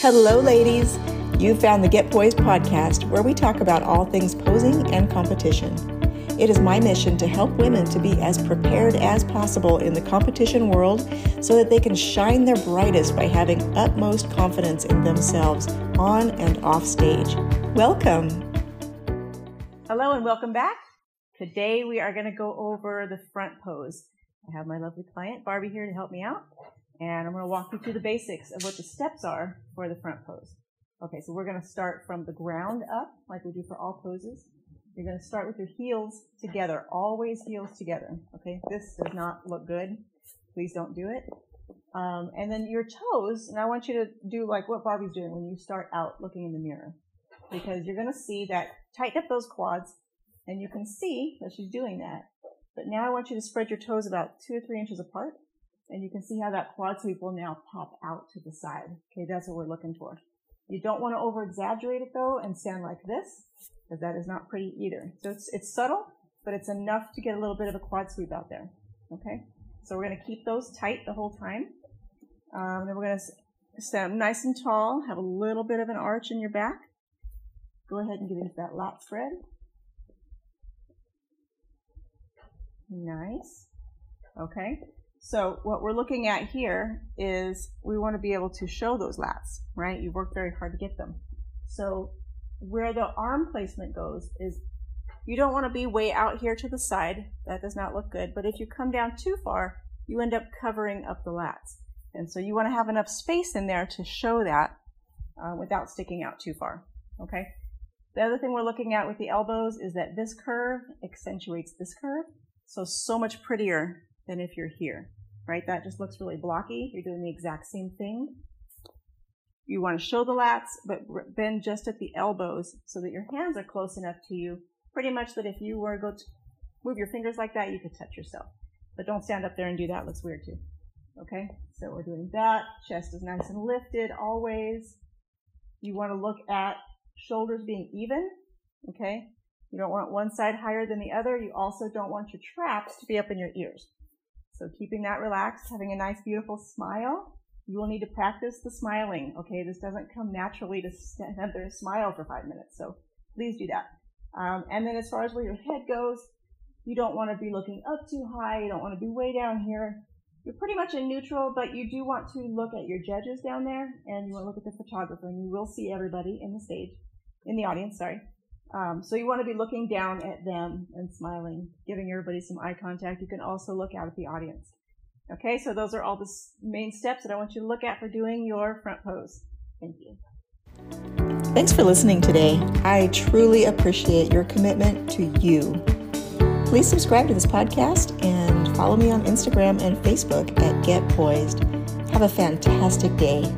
Hello, ladies. You found the Get Poised podcast where we talk about all things posing and competition. It is my mission to help women to be as prepared as possible in the competition world so that they can shine their brightest by having utmost confidence in themselves on and off stage. Welcome. Hello, and welcome back. Today we are going to go over the front pose. I have my lovely client Barbie here to help me out and I'm going to walk you through the basics of what the steps are for the front pose. Okay, so we're going to start from the ground up, like we do for all poses. You're going to start with your heels together, always heels together. Okay, this does not look good. Please don't do it. Um, and then your toes, and I want you to do like what Barbie's doing when you start out looking in the mirror, because you're going to see that tighten up those quads, and you can see that she's doing that. But now I want you to spread your toes about two or three inches apart and you can see how that quad sweep will now pop out to the side. Okay, that's what we're looking for. You don't want to over exaggerate it though and stand like this, because that is not pretty either. So it's, it's subtle, but it's enough to get a little bit of a quad sweep out there. Okay, so we're going to keep those tight the whole time. Um, then we're going to stand nice and tall, have a little bit of an arch in your back. Go ahead and get into that lat spread. Nice. Okay. So what we're looking at here is we want to be able to show those lats, right? You worked very hard to get them. So where the arm placement goes is you don't want to be way out here to the side. That does not look good. But if you come down too far, you end up covering up the lats. And so you want to have enough space in there to show that uh, without sticking out too far. Okay. The other thing we're looking at with the elbows is that this curve accentuates this curve. So, so much prettier than if you're here right? That just looks really blocky. You're doing the exact same thing. You want to show the lats, but bend just at the elbows so that your hands are close enough to you, pretty much that if you were to go to move your fingers like that, you could touch yourself. But don't stand up there and do that. It looks weird too. Okay, so we're doing that. Chest is nice and lifted always. You want to look at shoulders being even. Okay, you don't want one side higher than the other. You also don't want your traps to be up in your ears. So keeping that relaxed, having a nice, beautiful smile. You will need to practice the smiling. Okay, this doesn't come naturally to stand there and smile for five minutes. So please do that. Um, and then as far as where your head goes, you don't want to be looking up too high. You don't want to be way down here. You're pretty much in neutral, but you do want to look at your judges down there, and you want to look at the photographer, and you will see everybody in the stage, in the audience. Sorry. Um, so you want to be looking down at them and smiling, giving everybody some eye contact. You can also look out at the audience. Okay, so those are all the main steps that I want you to look at for doing your front pose. Thank you. Thanks for listening today. I truly appreciate your commitment to you. Please subscribe to this podcast and follow me on Instagram and Facebook at Get Poised. Have a fantastic day.